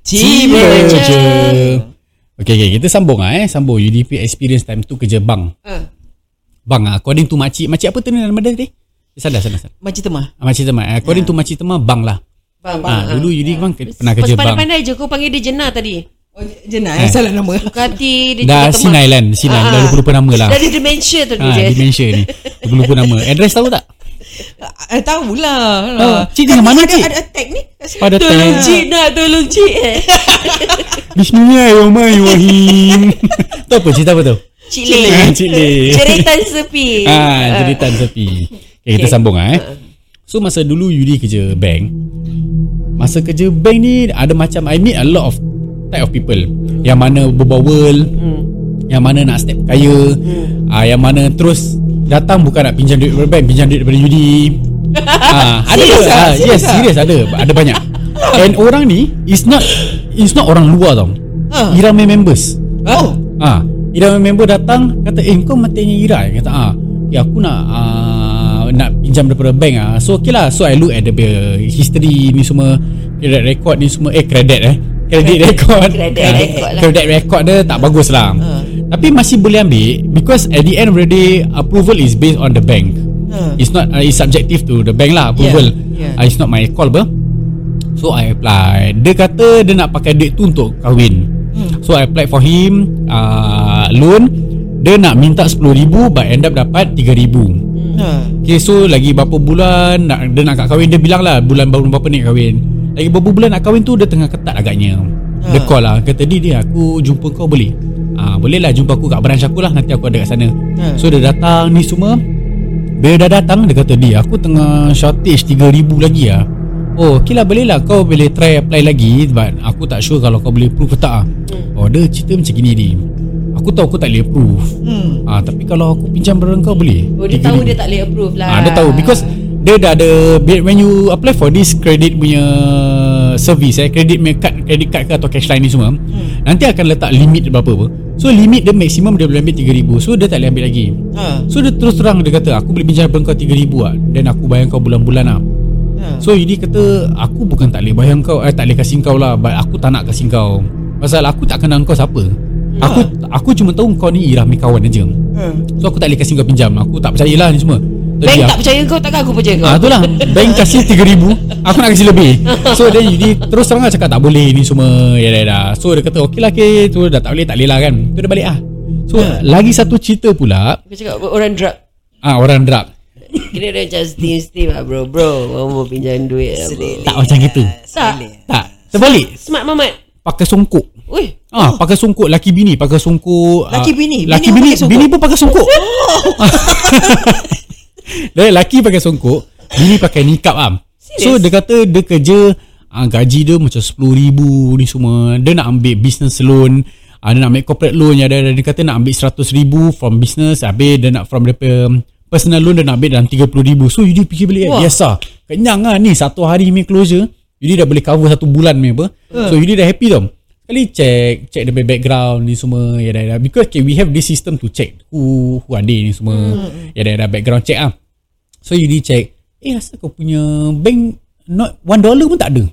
Ciba je. je. Okay, okay, kita sambung ah eh. Sambung UDP experience time tu kerja bang. Uh, Bang ah, according to makcik. Makcik apa tu nama dia tadi? Eh, Sadar, sadar, sadar. macam tu mah. Ah, makcik teman. According to makcik teman, bang lah. Bang, Ah, dulu UD bang ke- pernah kerja bang. pandai-pandai je Kau panggil dia Jenah tadi Oh, jenah eh. salah nama. Bukati dia Dah sinai lah, sinai. Dah lupa-lupa nama lah. Dah ada dementia tu Ha, dia dementia ni. Lupa-lupa nama. Address tahu tak? Eh, tahulah. Oh, cik dengan mana, ada, cik? Ada attack ni. Pada Tolong time. cik nak Tolong cik eh Bismillahirrahmanirrahim. tu apa cerita apa tu? Cik Ah, Cik Lin. Ceritan sepi Ah, jeritan sepi. Okay, kita Okay. sambung ah eh. So masa dulu Yudi kerja bank. Masa kerja bank ni ada macam I meet a lot of type of people. Yang mana berbawal, Hmm. yang mana nak step kaya, ah yang mana terus datang bukan nak pinjam duit daripada bank, pinjam duit daripada Yudi. ah, ada Serious ke? ah? Ah, Serious yes, serius ada. Ada banyak. And orang ni is not is not orang luar tau. Ah. Irama members. Oh. Ah, Ira member datang kata, "Eh, kau matanya Ira." Dia kata, "Ah, ya aku nak uh, nak pinjam daripada bank ah." So okay lah. So I look at the history ni semua, credit record ni semua eh credit eh. Credit record. Credit record lah. Credit record dia tak bagus lah. Ah. Tapi masih boleh ambil because at the end of the day approval is based on the bank. Ah. It's not uh, it's subjective to the bank lah approval. Yeah, yeah. Uh, it's not my call ber. So I apply. Dia kata dia nak pakai duit tu untuk kahwin. Hmm. So I apply for him uh, loan. Dia nak minta 10,000 but end up dapat 3,000. Ha. Okay so lagi berapa bulan nak, Dia nak kat kahwin Dia bilang lah Bulan baru berapa ni kahwin Lagi berapa bulan nak kahwin tu Dia tengah ketat agaknya Dia Ha. call lah. Kata dia dia Aku jumpa kau boleh? Ah, Boleh lah jumpa aku kat branch aku lah. Nanti aku ada kat sana. Ha. So dia datang ni semua. Bila dah datang Dia kata dia Aku tengah shortage 3,000 lagi lah Oh okay lah boleh lah. Kau boleh try apply lagi But aku tak sure Kalau kau boleh prove ke tak lah Oh dia cerita macam gini ni Aku tahu aku tak boleh approve. Hmm. ah, Tapi kalau aku pinjam barang kau boleh? Oh dia 3,000. tahu dia tak boleh approve lah. Ah, dia tahu. Because dia dah ada when you apply for this credit punya service eh credit card credit card ke atau cash line ni semua hmm. nanti akan letak limit berapa apa so limit dia maksimum dia boleh ambil 3000 so dia tak boleh ambil lagi Ha. so dia terus terang dia kata aku boleh pinjam daripada kau 3000 ah dan aku bayar kau bulan-bulan lah Ha. So Yudi kata Aku bukan tak boleh bayar kau eh, Tak boleh kasih kau lah But aku tak nak kasih kau Pasal aku tak kenal kau siapa Aku aku cuma tahu kau ni Irah kawan aja. Ha. So aku tak boleh kasih kau pinjam Aku tak percayalah ni semua Bank Jadi tak percaya kau Takkan aku percaya kau? Ah tu lah Bank kasih 3000 Aku nak kasih lebih. So then Yudi Terus terang lah cakap tak boleh ni semua. Ya dah dah So dia kata okey lah okay Tu dah tak boleh tak boleh lah kan? Tu dia balik lah. So lagi satu cerita pula. Kau cakap orang drug. Ah Orang drug. Kira dia macam Steve Steve lah bro. Bro Kau mau pinjam duit lah bro. Tak macam gitu. Tak. Tak. Terbalik. Smart Mamat. Pakai songkok. Ui. Ah, pakai songkok. Laki bini pakai songkok. Laki ah, bini? Laki Bini bini pun pakai songkok? bini pun pakai songkok. Dia laki pakai songkok, bini pakai nikap am. So dia kata dia kerja ah, gaji dia macam 10,000 ni semua. Dia nak ambil business loan, ah, dia nak ambil corporate loan ya dia, dia kata nak ambil 100,000 from business, habis dia nak from the personal loan dia nak ambil dalam 30,000. So Yudi fikir balik Wah. biasa. Kenyang lah ni satu hari ni closure. Yudi dah boleh cover satu bulan ni apa. So Yudi dah happy tau. Kali check Check the background ni semua Ya dah dah. Because okay, we have this system to check Who Who are they ni semua. Ya dah dah background check ah. So you di check Eh asal kau punya Bank Not one dollar pun tak ada.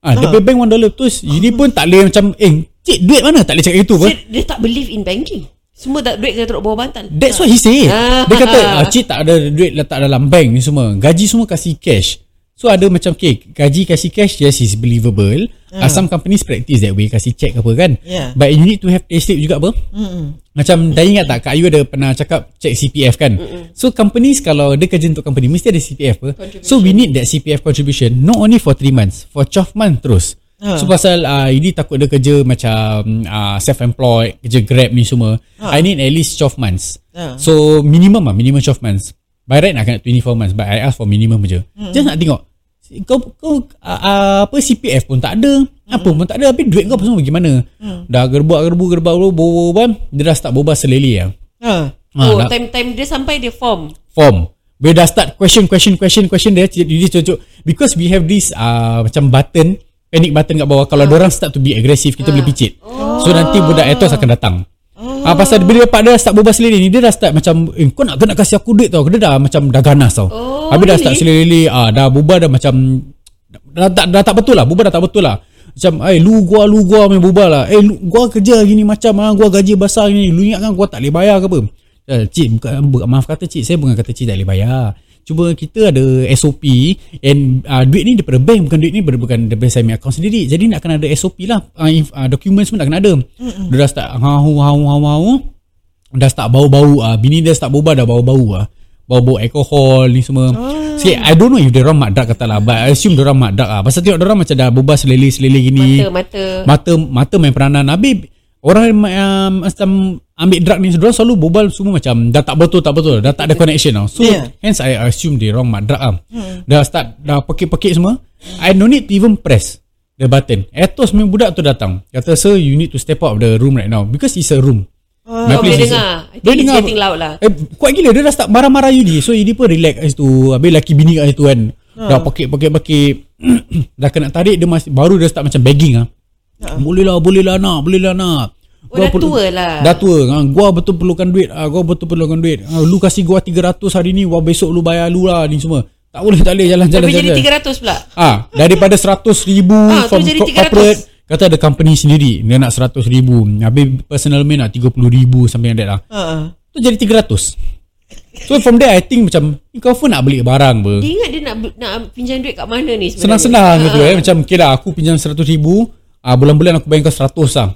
Ah, Dia punya bank one dollar Terus Yudi pun tak boleh macam Eh cik duit mana Tak boleh cakap itu apa dia, dia tak believe in banking. Semua tak duit kena taruh bawah bantal. That's what he say Ah. Dia kata ah, Cik tak ada duit letak dalam bank ni semua. Gaji semua kasih cash So ada macam okay, Gaji kasih cash Yes is believable. Uh. Some companies practice that way Kasih check apa kan. Yeah. But you need to have payslip juga apa. Mm-mm. Macam dah ingat tak Kak Ayu ada pernah cakap Check CPF kan? Mm-mm. So companies Kalau dia kerja untuk company Mesti ada CPF apa. So we need that CPF contribution Not only for 3 months For 12 months terus. Ah. So pasal uh, Yudi takut dia kerja macam uh, Self-employed Kerja grab ni semua. I need at least 12 months. Ah. So minimum lah Minimum 12 months. By right nak kena 24 months But I ask for minimum je. Just nak tengok kau kau uh, apa CPF pun tak ada. Apa pun tak ada. Tapi duit kau pasal bagaimana dah gerbak gerbu gerbak gerbu berbual dia dah start berbual selele lah Ha. Oh dah- time-time dia sampai dia form. Form. Bila dah start question question question question dia jadi cocok. Because we have this uh, macam button panic button kat bawah. Kalau orang start to be aggressive kita boleh picit. So nanti budak etos akan datang. Ah pasal bila dapat dia start berbual selele ni dia dah start macam eh, kau nak kena kasih aku duit tau. Dia dah macam dah ganas tau. Oh, habis dah start selele ah dah berbual dah macam dah, dah, dah tak betul lah Berbual dah tak betul lah. Macam Eh lu gua lu gua main berbual lah. Eh lu, gua kerja gini macam ah, Gua gaji besar gini Lu ingat kan gua tak boleh bayar ke apa? Eh, Cik bukan, bu- maaf kata cik Saya bukan kata cik tak boleh bayar. Cuma kita ada SOP And uh, duit ni daripada bank Bukan duit ni daripada, bukan daripada saya punya account sendiri. Jadi nak kena ada SOP lah uh, inf- uh, Dokumen semua nak kena ada. Dia dah start Hau hau hau hau Dah start bau-bau uh, Bini dia start berubah dah bau-bau uh. Bau-bau alkohol ni semua. Oh. See I don't know if dia orang mak drug kata lah But I assume dia orang mak lah. Pasal tengok dia orang macam dah berubah selele-selele gini. Mata, mata. mata mata main peranan. Habis orang yang um, macam ambil drug ni Diorang selalu berbual semua macam Dah tak betul tak betul. Dah tak ada connection tau. So Yeah. hence I assume dia orang mak drug lah Dah start Dah pekik-pekik semua. I no need to even press The button. Etos main budak tu datang. Kata sir you need to step out of the room right now. Because it's a room Oh, place boleh dengar. I think Boleh dengar getting loud lah. Eh, kuat gila dia dah start marah-marah Yudi. So Yudi pun relax kat situ. Habis laki bini kat situ kan. Dah pekik-pekik-pekik. dah kena tarik dia masih baru dia start macam begging ah. Boleh lah, boleh lah nak, boleh lah nak. Oh, dah tua lah. Dah tua. Ha, gua betul perlukan duit. Ha, gua betul perlukan duit. Ha, lu kasih gua 300 hari ni, gua besok lu bayar lu lah ni semua. Tak boleh, tak boleh jalan-jalan. Tapi jadi jalan. 300 pula. Ah, daripada 100 ribu Ah, tu from jadi co- 300. corporate kata ada company sendiri dia nak 100 ribu. Habis personal man nak 30 ribu sampai yang that lah. Ha. tu jadi 300 so from there I think macam ni kau pun nak beli barang ber Dia ingat dia nak nak pinjam duit kat mana ni sebenarnya. senang-senang gitu eh. Macam okay lah aku pinjam 100 ribu ah, bulan-bulan aku bayar kau 100 lah.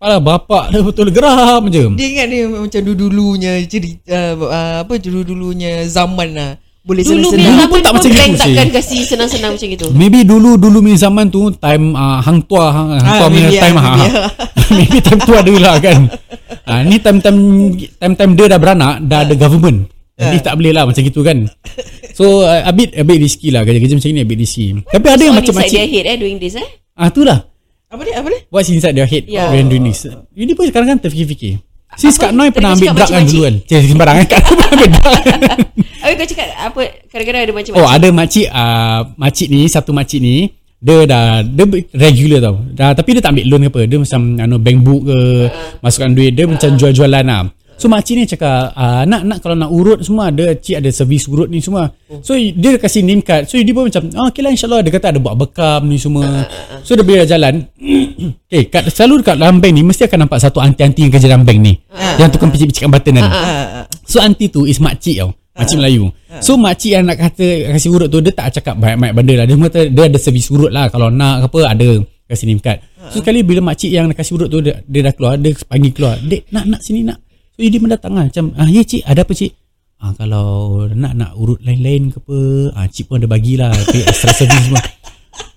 Alah bapak dia betul geram je. Dia ingat dia macam dulu-dulunya cerita uh, apa dulu-dulunya zaman lah. Boleh Dulu senang-senang. punya Dulu pun tak macam gitu sih. takkan kasih senang-senang macam gitu. Maybe dulu dulu punya zaman tu time uh, hang tua hang, hang tua Ah, punya maybe time ah, maybe maybe time tu ada lah kan. Ah ni time time time time dia dah beranak dah ada government. Jadi tak boleh lah macam gitu kan. So uh, a bit a bit risky lah kerja-kerja macam ni a bit risky. Tapi ada yang So, macam inside their macam head eh doing this eh. ah tu lah. Apa dia? Apa dia? What's inside their head Yeah. when doing this. Ini pun sekarang kan terfikir-fikir. Sis Kak Noi pernah ambil drug kan dulu kan. Cik sembarang kan. Kak Noi pernah ambil drug. Habis kau cakap apa? Kadang-kadang ada macam Oh ada makcik uh, Makcik ni Satu makcik ni Dia dah Dia regular tau. Dah, Tapi dia tak ambil loan ke apa. Dia macam anu, Bank book ke Masukkan duit. Dia macam jual-jualan lah So makcik ni cakap uh, Nak nak kalau nak urut semua Ada cik ada servis urut ni semua. So dia kasih name card. So dia pun macam oh, Okay lah insyaAllah. Dia kata ada buat bekam ni semua. So dia bila jalan. Okay kat, Selalu dekat dalam bank ni Mesti akan nampak Satu anti-anti yang kerja dalam bank ni. Yang tukang picit-picitkan button kan. So aunty tu is makcik tau. Makcik Melayu. So makcik yang nak kata Kasih urut tu Dia tak cakap banyak-banyak benda lah. Dia kata dia ada servis urut lah. Kalau nak apa Ada. Kasih name card. So sekali bila makcik yang nak kasih urut tu Dia, dia dah keluar Dia panggil keluar. Dek nak nak sini nak So dia mendatang lah Macam ah, Ya cik ada apa cik ah, Kalau nak nak urut lain-lain ke apa ah, Cik pun ada bagilah Pay extra service semua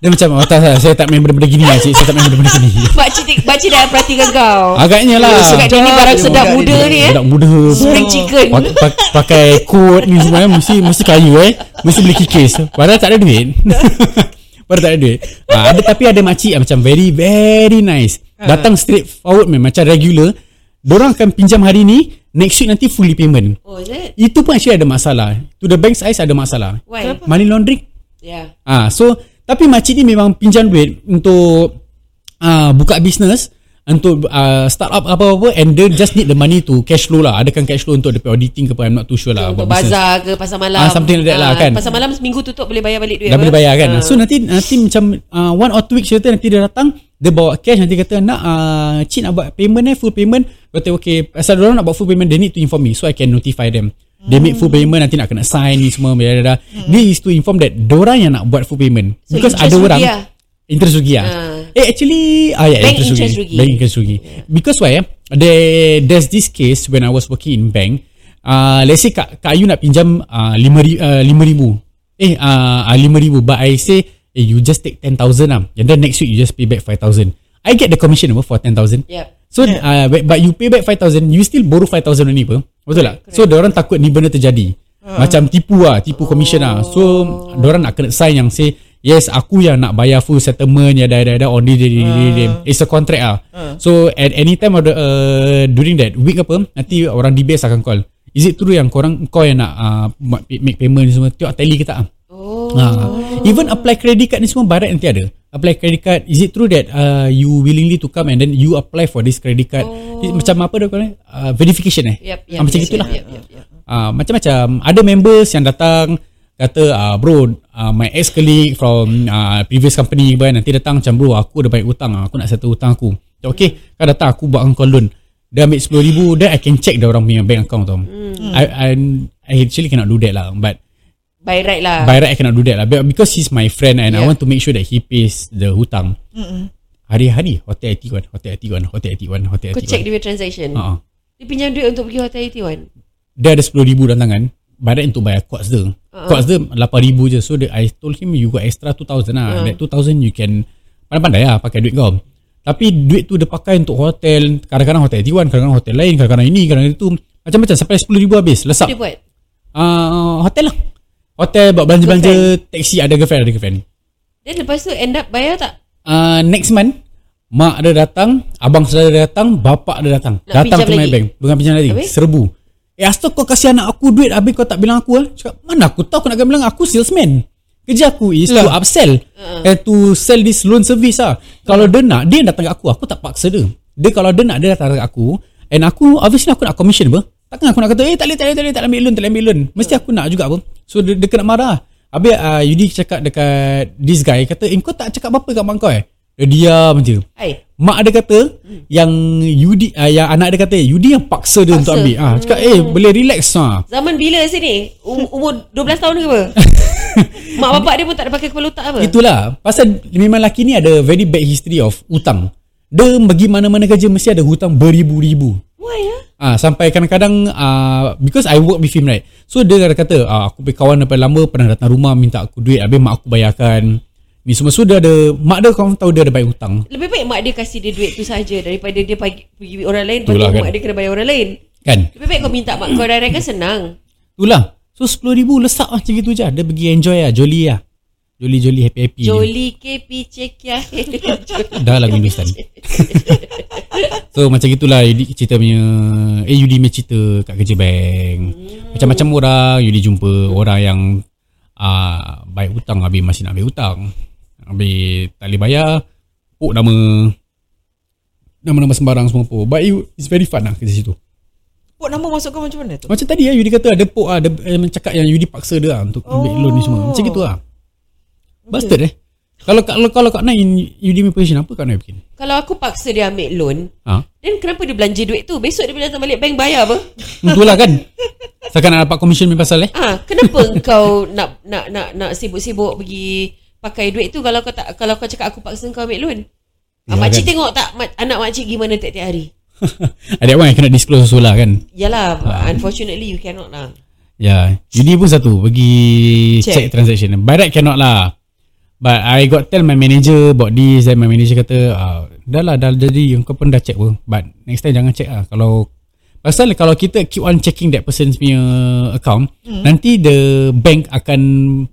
Dia macam oh, tak, tak, Saya tak main benda-benda gini lah cik Saya tak main benda-benda gini Makcik makcik dah perhatikan kau. Agaknya lah Sebab dia ni barang sedap muda ni. eh. Budak muda Spring chicken. Pak, pak, pakai coat ni semua eh, mesti mesti kaya eh. Mesti beli kikis. Padahal tak ada duit. Padahal tak ada duit. Ha, ada tapi ada makcik yang macam very very nice. Datang straight forward man, macam regular. Diorang akan pinjam hari ni, next week nanti fully payment. Oh, is it? Itu pun actually ada masalah. To the bank size ada masalah. Why? Money laundering. Yeah. Ah, so tapi makcik ni memang pinjam duit untuk ah buka bisnes untuk uh, start up apa-apa and they just need the money to cash flow lah. Adakan cash flow untuk depa auditing ke apa I'm not too sure lah Untuk business. bazar ke pasar malam. Ah, something like that lah, kan. Pasar malam seminggu tutup boleh bayar balik duit. Dah apa? boleh bayar kan. Ah. So nanti nanti macam uh, one or two weeks later nanti dia datang dia bawa cash nanti kata nak uh, cik nak buat payment eh full payment kata okay asal dia nak buat full payment they need to inform me so I can notify them they make full payment nanti nak kena sign ni semua bla bla bla. This is to inform that dorang yang nak buat full payment So, because ada rugi orang lah. interest rugi ah. Ah. Eh actually ah yeah, Bank interest, interest rugi. rugi. Bank interest rugi. Because why? Eh? There there's this case when I was working in bank. Uh, let's say Kak, Kak Ayu nak pinjam uh, lima, ri, uh, lima ribu. Eh, uh, uh, lima ribu. But I say, eh, you just take 10,000 lah. And then next week you just pay back 5,000. I get the commission apa for 10,000. Yep. So, uh, but, but you pay back 5,000, you still borrow 5,000 only apa? Betul tak? So, orang takut ni benda terjadi. Macam tipu lah, tipu commission lah. So, orang nak kena sign yang say, yes, aku yang nak bayar full settlement, ya dah dah dah on this, this, this, this. It's a contract lah. So, at any time of the, uh, during that week apa, nanti orang DBS akan call. Is it true yang korang, kau yang nak uh, make payment ni semua, tengok tally kita ah. Ha. Even apply credit card ni semua barat nanti ada. Apply credit card, is it true that uh, you willingly to come and then you apply for this credit card? Oh. Macam apa dia kata? Uh, verification eh? Yep, yep, Ah, macam yes, gitulah. Yep, yep, yep. Ah, macam-macam. Ada members yang datang kata, ah, bro, uh, my ex colleague from uh, previous company kan nanti datang macam bro aku ada banyak hutang aku nak settle hutang aku Cakap, okay kau datang aku buat kau loan dia ambil RM10,000 then I can check dia orang punya bank account tau I, I, I actually cannot do that lah but By right lah. by right I cannot do that lah because he's my friend and I Yeah. want to make sure that he pays the hutang hari-hari hotel 81 hotel 81 hotel 81 hotel 81 Kau check dia transaction. uh-huh. Dia pinjam duit untuk pergi hotel 81. dia ada RM10,000 dalam tangan By right untuk bayar quartz dia uh-huh. Quartz dia RM8,000 je So the, I told him You got extra $2,000 lah uh-huh. That $2,000 you can Pandai-pandai lah Pakai duit kau Tapi duit tu dia pakai untuk hotel Kadang-kadang hotel T1 Kadang-kadang hotel lain Kadang-kadang ini Kadang-kadang itu Macam-macam Sampai RM10,000 habis Lesap Dia buat. uh, Hotel lah Hotel buat belanja-belanja Taxi ada girlfriend Ada girlfriend. Then lepas tu end up bayar tak? uh, Next month Mak dia datang Abang saudara dia datang Bapak dia datang. Nak Datang to my bank. Bukan pinjam lagi Habis? Serbu. Eh asal kau kasih anak aku duit Habis kau tak bilang aku lah Cakap mana aku tahu Aku nak bilang aku salesman? Kerja aku is to Lah. upsell uh. And to sell this loan service lah Kalau dia nak Dia datang kat aku. Aku tak paksa dia. Dia kalau dia nak Dia datang kat aku. And aku Obviously aku nak commission apa Takkan aku nak kata Eh tak boleh tak boleh tak boleh Tak ambil loan Tak ambil loan Mesti aku nak juga apa So dia, dia kena marah Habis uh, Yudi cakap dekat This guy Kata eh kau tak cakap apa-apa kat mak kau eh Dia diam je Hai. Mak dia kata Yang Yudi uh, Yang anak dia kata Yudi yang paksa dia Paksa. untuk ambil ah, Cakap eh boleh relax ha. Zaman bila sini? Um, umur 12 tahun ke apa? Mak bapak dia pun tak ada pakai kepala otak apa? Itulah Pasal memang lelaki ni ada Very bad history of hutang Dia pergi mana-mana kerja Mesti ada hutang beribu-ribu Why? Ah sampai kadang-kadang ah because I work with him right. So dia kata ah, aku punya kawan daripada lama pernah datang rumah minta aku duit habis mak aku bayarkan. Ni semua so dia ada mak dia kau tahu dia ada banyak hutang Lebih baik mak dia kasih dia duit tu saja daripada dia pergi, pergi orang lain Itulah kan. mak dia kena bayar orang lain kan. Lebih baik kau minta mak kau direct kan senang Itulah. So 10,000 lesak lah macam gitu je. Dia pergi enjoy lah, jolly lah. Jolly-jolly happy-happy. je. Joli ke picek ya Dah lagu Hindustan. so macam gitulah Yudi cerita punya Eh Yudi punya cerita kat kerja bank. Macam-macam orang Yudi jumpa orang yang uh, Baik hutang habis masih nak ambil hutang. Habis tak boleh bayar Puk nama Nama-nama sembarang semua pun But it, it's very fun lah kerja situ. Pok nama masuk kau macam mana tu? Macam tadi lah Yudi kata ada puk lah Ada eh, cakap yang Yudi paksa dia lah Untuk ambil Oh. loan ni semua. Macam gitu lah. Bastard eh kalau kalau kalau Kak Nai in punya position apa Kak Nai bikin? Kalau aku paksa dia ambil loan Ha? Then kenapa dia belanja duit tu Besok dia bila datang balik bank bayar apa Itulah kan Takkan nak dapat commission punya pasal eh Ah, kenapa kau nak nak nak nak sibuk-sibuk pergi pakai duit tu kalau kau tak kalau kau cakap aku paksa kau ambil loan. Ah, Ya, makcik kan? tengok tak mak, anak makcik gimana tiap-tiap hari. That one I cannot disclose also lah kan Yalah, Ah. unfortunately you cannot lah. Ya Yudi pun satu Pergi check, Check. check transaction By right cannot lah But I got tell my manager About this Then my manager kata ah, Dah lah dah jadi Kau pun dah check pun But next time jangan check lah Kalau Pasal kalau kita keep on checking that person's punya account hmm. Nanti the bank akan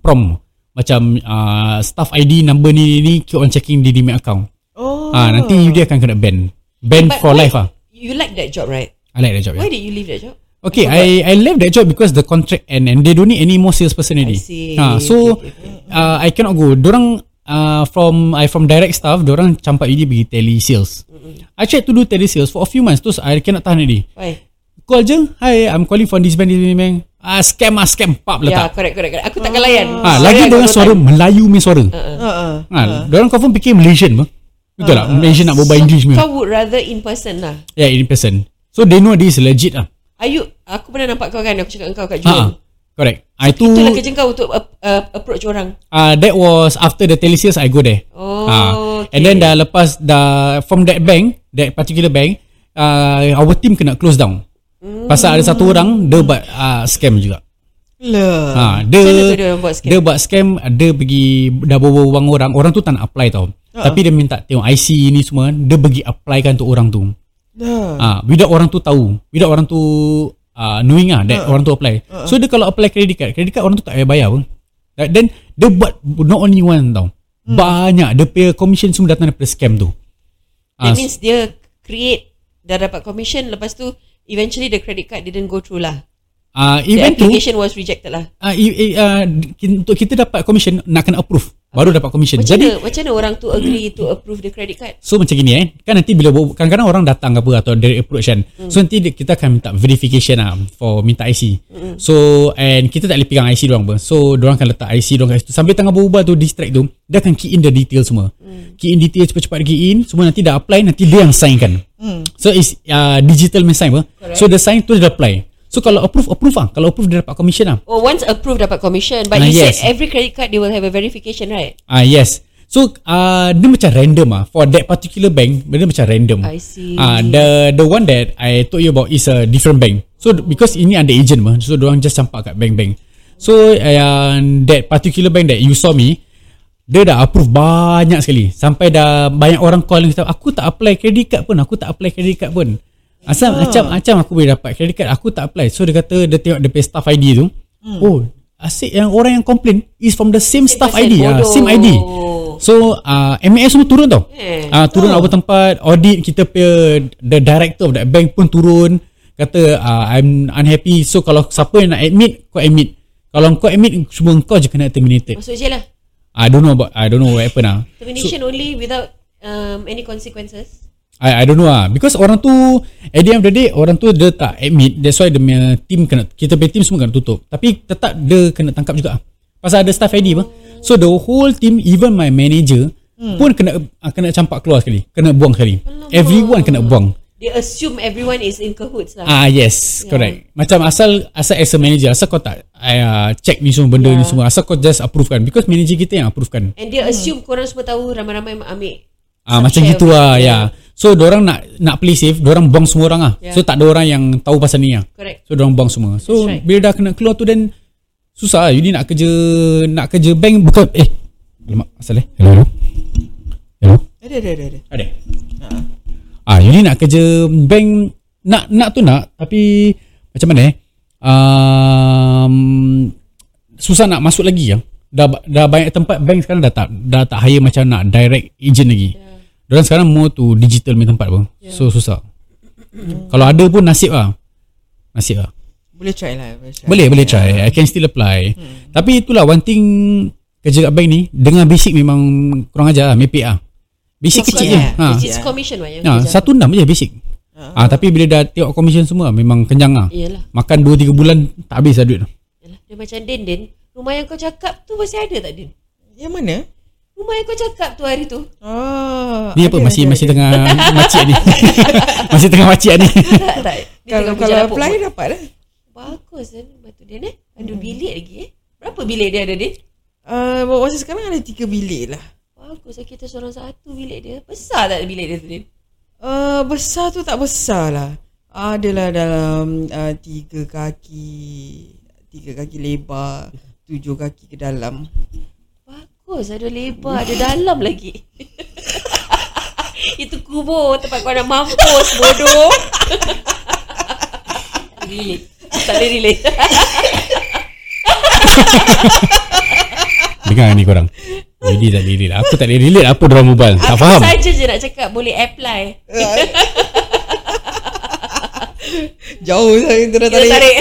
prompt Macam uh, staff ID number ni ni keep on checking di my account Oh. Ah Nanti Yudi akan kena ban Ban But for why- life ah. You like that job, right? I like that job Why yeah. did you leave that job? Okay, I I left that job because the contract end and they don't need any more salesperson already. I see. Ha, so Okay, okay, uh, I cannot go. Dorang uh, from I from direct staff, dorang campak ini pergi tele sales. I tried to do tele sales for a few months, terus I cannot tahan already. Why? Call je, hi, I'm calling from this bank, this bank. Ah, scam ah, scam, pap Ya, letak. correct, correct, correct. Aku takkan layan. Ah, Sorry, lagi dengan suara time. Melayu punya suara. Uh-uh. Ha ah. Ha, dorang confirm fikir Malaysian apa? Betul tak? Malaysian nak berbual English punya. Kau would rather in person lah. Yeah, in person. So they know this legit lah. Are you, aku pernah nampak kau kan, aku cakap dengan kau kat Ha, Jurong. correct. Ah, itu Itulah kerja kau untuk uh, uh, approach orang. uh, that was after the telesales I go there. Oh, Ah, okay. And then dah lepas dah from that bank, that particular bank, uh, our team kena close down. Hmm. Pasal ada satu orang dia buat uh, scam juga. Lah. Ha, dia dia orang buat scam? dia buat scam, dia pergi dah bawa wang orang, orang tu tak nak apply tau. Tapi dia minta tengok IC ni semua, dia pergi applykan untuk orang tu. Dah. Ah, without orang tu tahu, without orang tu uh, knowing ah that orang tu apply. So dia kalau apply credit card, credit card orang tu tak payah bayar pun. Then dia buat not only one tau. Banyak dia punya commission semua datang daripada scam tu. That means dia create dah dapat commission lepas tu eventually the credit card didn't go through lah. uh, The event tu application was rejected lah. uh, uh, ki- untuk kita dapat commission nak kena approve. Baru dapat commission. Macam Jadi mana, macam mana orang tu agree to approve the credit card? So macam gini eh Kan nanti bila Kadang-kadang orang datang ke apa Atau dari approach kan mm. So nanti dia- kita akan minta verification lah For minta IC mm. So And kita tak boleh pegang IC diorang apa So diorang akan letak IC diorang kat situ Sambil tengah berubah tu Distract tu Dia akan key in the detail semua mm. Key in detail cepat-cepat dia key in Semua nanti dah apply Nanti dia yang sign kan mm. So it's uh, Digital main sign apa So the sign tu dia dah apply So kalau approve Approve lah Kalau approve dia dapat commission lah Oh, once approved dapat commission. But Ah, you yes. said every credit card they will have a verification, right? Ah yes. So uh, dia macam random ah for that particular bank dia macam random. I see. Ah the the one that I told you about is a different bank. So because ini under agent mah, so orang just campak kat bank-bank. So uh, that particular bank that you saw me, dia dah approve banyak sekali sampai dah banyak orang call kata aku tak apply credit card pun, aku tak apply credit card pun. Asal macam macam aku boleh dapat credit card, aku tak apply. So dia kata dia tengok dia pay staff ID tu. Oh, asyik yang orang yang complain is from the same staff pasal ID, ah, same ID. So uh, MAS semua turun tau Eh. uh, Turun oh. tempat Audit kita punya The director of that bank pun turun Kata uh, I'm unhappy So kalau siapa yang nak admit Kau admit Kalau kau admit Cuma kau je kena terminated Masuk je lah. I don't know about I don't know what happened lah Termination only without um, any consequences. I, I don't know lah Because orang tu At the end of the day Orang tu dia tak admit. That's why dia punya team kena Kita punya team semua kena tutup. Tapi tetap dia kena tangkap juga Pasal ada staff ID apa. So the whole team Even my manager hmm. Pun kena ah, Kena campak keluar sekali. Kena buang sekali. Everyone kena buang. They assume everyone is in cahoots lah. Ah yes, correct. Macam asal asal as a manager asal kau tak uh, check ni semua benda ni Yeah. semua asal kau just approve kan because manager kita yang approve kan. And dia assume korang semua tahu ramai-ramai ambil Ah macam gitu lah ya. So orang nak nak play safe, orang buang semua orang ah. Yeah. So tak ada orang yang tahu pasal ni ah. Correct. So orang buang semua. So That's right. bila dah kena keluar tu then susah lah. You nak kerja nak kerja bank bukan eh Alamak, asal eh? Hello, hello. Hello. Ada, ada, ada. ada. Ada. Ah, you nak kerja bank nak nak tu nak tapi macam mana eh? Um, susah nak masuk lagi ya. Dah dah banyak tempat bank sekarang dah tak dah tak hire macam nak direct agent lagi. Yeah. Diorang sekarang more to digital punya tempat pun. Yeah. So susah. Kalau ada pun nasib lah. Nasib lah. Boleh try lah. Boleh try. Boleh boleh try. I can still apply. Hmm. Tapi itulah one thing kerja kat bank ni dengan basic memang kurang ajar lah, mepek lah. Basic kecil je. lah. Ha. Is Yeah. commission lah yang Ha, satu enam je basic. Ah, tapi bila dah tengok commission semua memang kenyang lah. Yelah. Makan 2 3 bulan tak habis lah duit tu. Dia macam Din Din. Rumah yang kau cakap tu masih ada tak Din? Yang mana? Rumah yang kau cakap tu hari tu. Oh, Ni apa ada, masih ada, masih ada. tengah macik ni. masih tengah macik ni. tak, tak. Dia Kalau, kalau apply pokok. dapat lah. Bagus kan batu Din eh. Ada bilik lagi eh. Berapa bilik dia ada Din? Uh, masa sekarang ada tiga bilik lah. Bagus lah kita seorang satu bilik dia. Besar tak bilik dia tu Din? Uh, besar tu tak besar lah. Adalah dalam uh, tiga kaki, tiga kaki lebar, tujuh kaki ke dalam. Bagus ada lebar Ada dalam lagi Itu kubur Tempat kau nak mampus Bodoh Relate Tak boleh relate Dengar ni korang. Jadi tak boleh relate. Aku tak boleh relate apa dorang berbual. Tak Aku faham. saja je nak cakap Boleh apply Jauh saya kita dah Kita tarik. tarik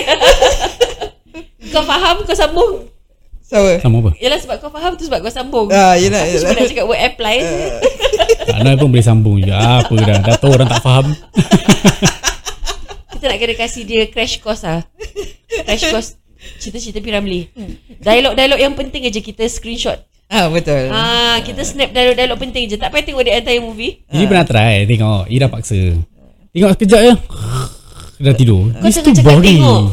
Kau faham Kau sambung Sama. Sama apa? Yalah sebab kau faham tu sebab kau sambung Ah, yelah, Aku cuma yelah. nak cakap word apply Tak nak pun boleh sambung je. Apa dah. Dah tahu orang tak faham. Kita nak kena kasih dia crash course lah Crash course Cerita-cerita Piramli Dialog-dialog yang penting aja kita screenshot Ah, betul. Ah, kita snap dialog-dialog penting je. Tak payah tengok the entire movie. Ini pernah try tengok. Ira paksa. Tengok sekejap je. Dah tidur. Kau It's jangan too boring. tengok.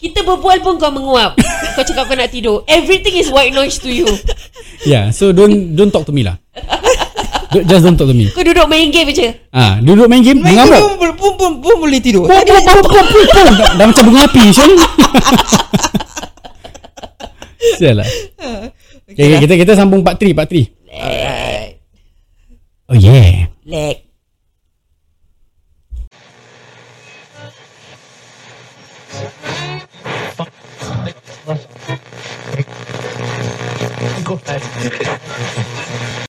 Kita berbual pun kau menguap. kau cakap kau nak tidur. Everything is white noise to you. Yeah, so don't don't talk to me lah. Don't- Just don't talk to me. Kau duduk main game je. Ah, duduk main game Main mengamuk. pun, pun, pun, pun, boleh tidur. Pum, pum, pum, pum, pum, pum. Dah, dah macam bunga api Syul Sial lah okay, okay, kita kita sambung part 3 part 3 Alright. Oh yeah Leg. Desculpa.